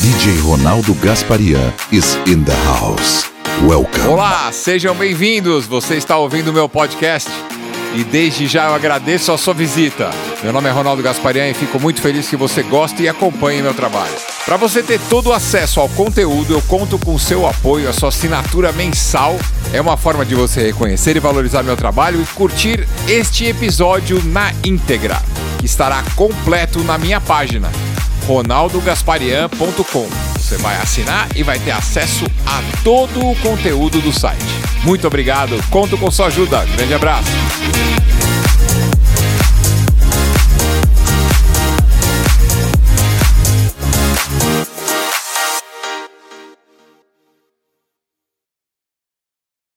DJ Ronaldo Gasparian is in the house. Welcome. Olá, sejam bem-vindos. Você está ouvindo o meu podcast e desde já eu agradeço a sua visita. Meu nome é Ronaldo Gasparian e fico muito feliz que você goste e acompanhe meu trabalho. Para você ter todo o acesso ao conteúdo, eu conto com seu apoio, a sua assinatura mensal. É uma forma de você reconhecer e valorizar meu trabalho e curtir este episódio na íntegra, que estará completo na minha página ronaldogasparian.com. Você vai assinar e vai ter acesso a todo o conteúdo do site. Muito obrigado, conto com sua ajuda. Grande abraço.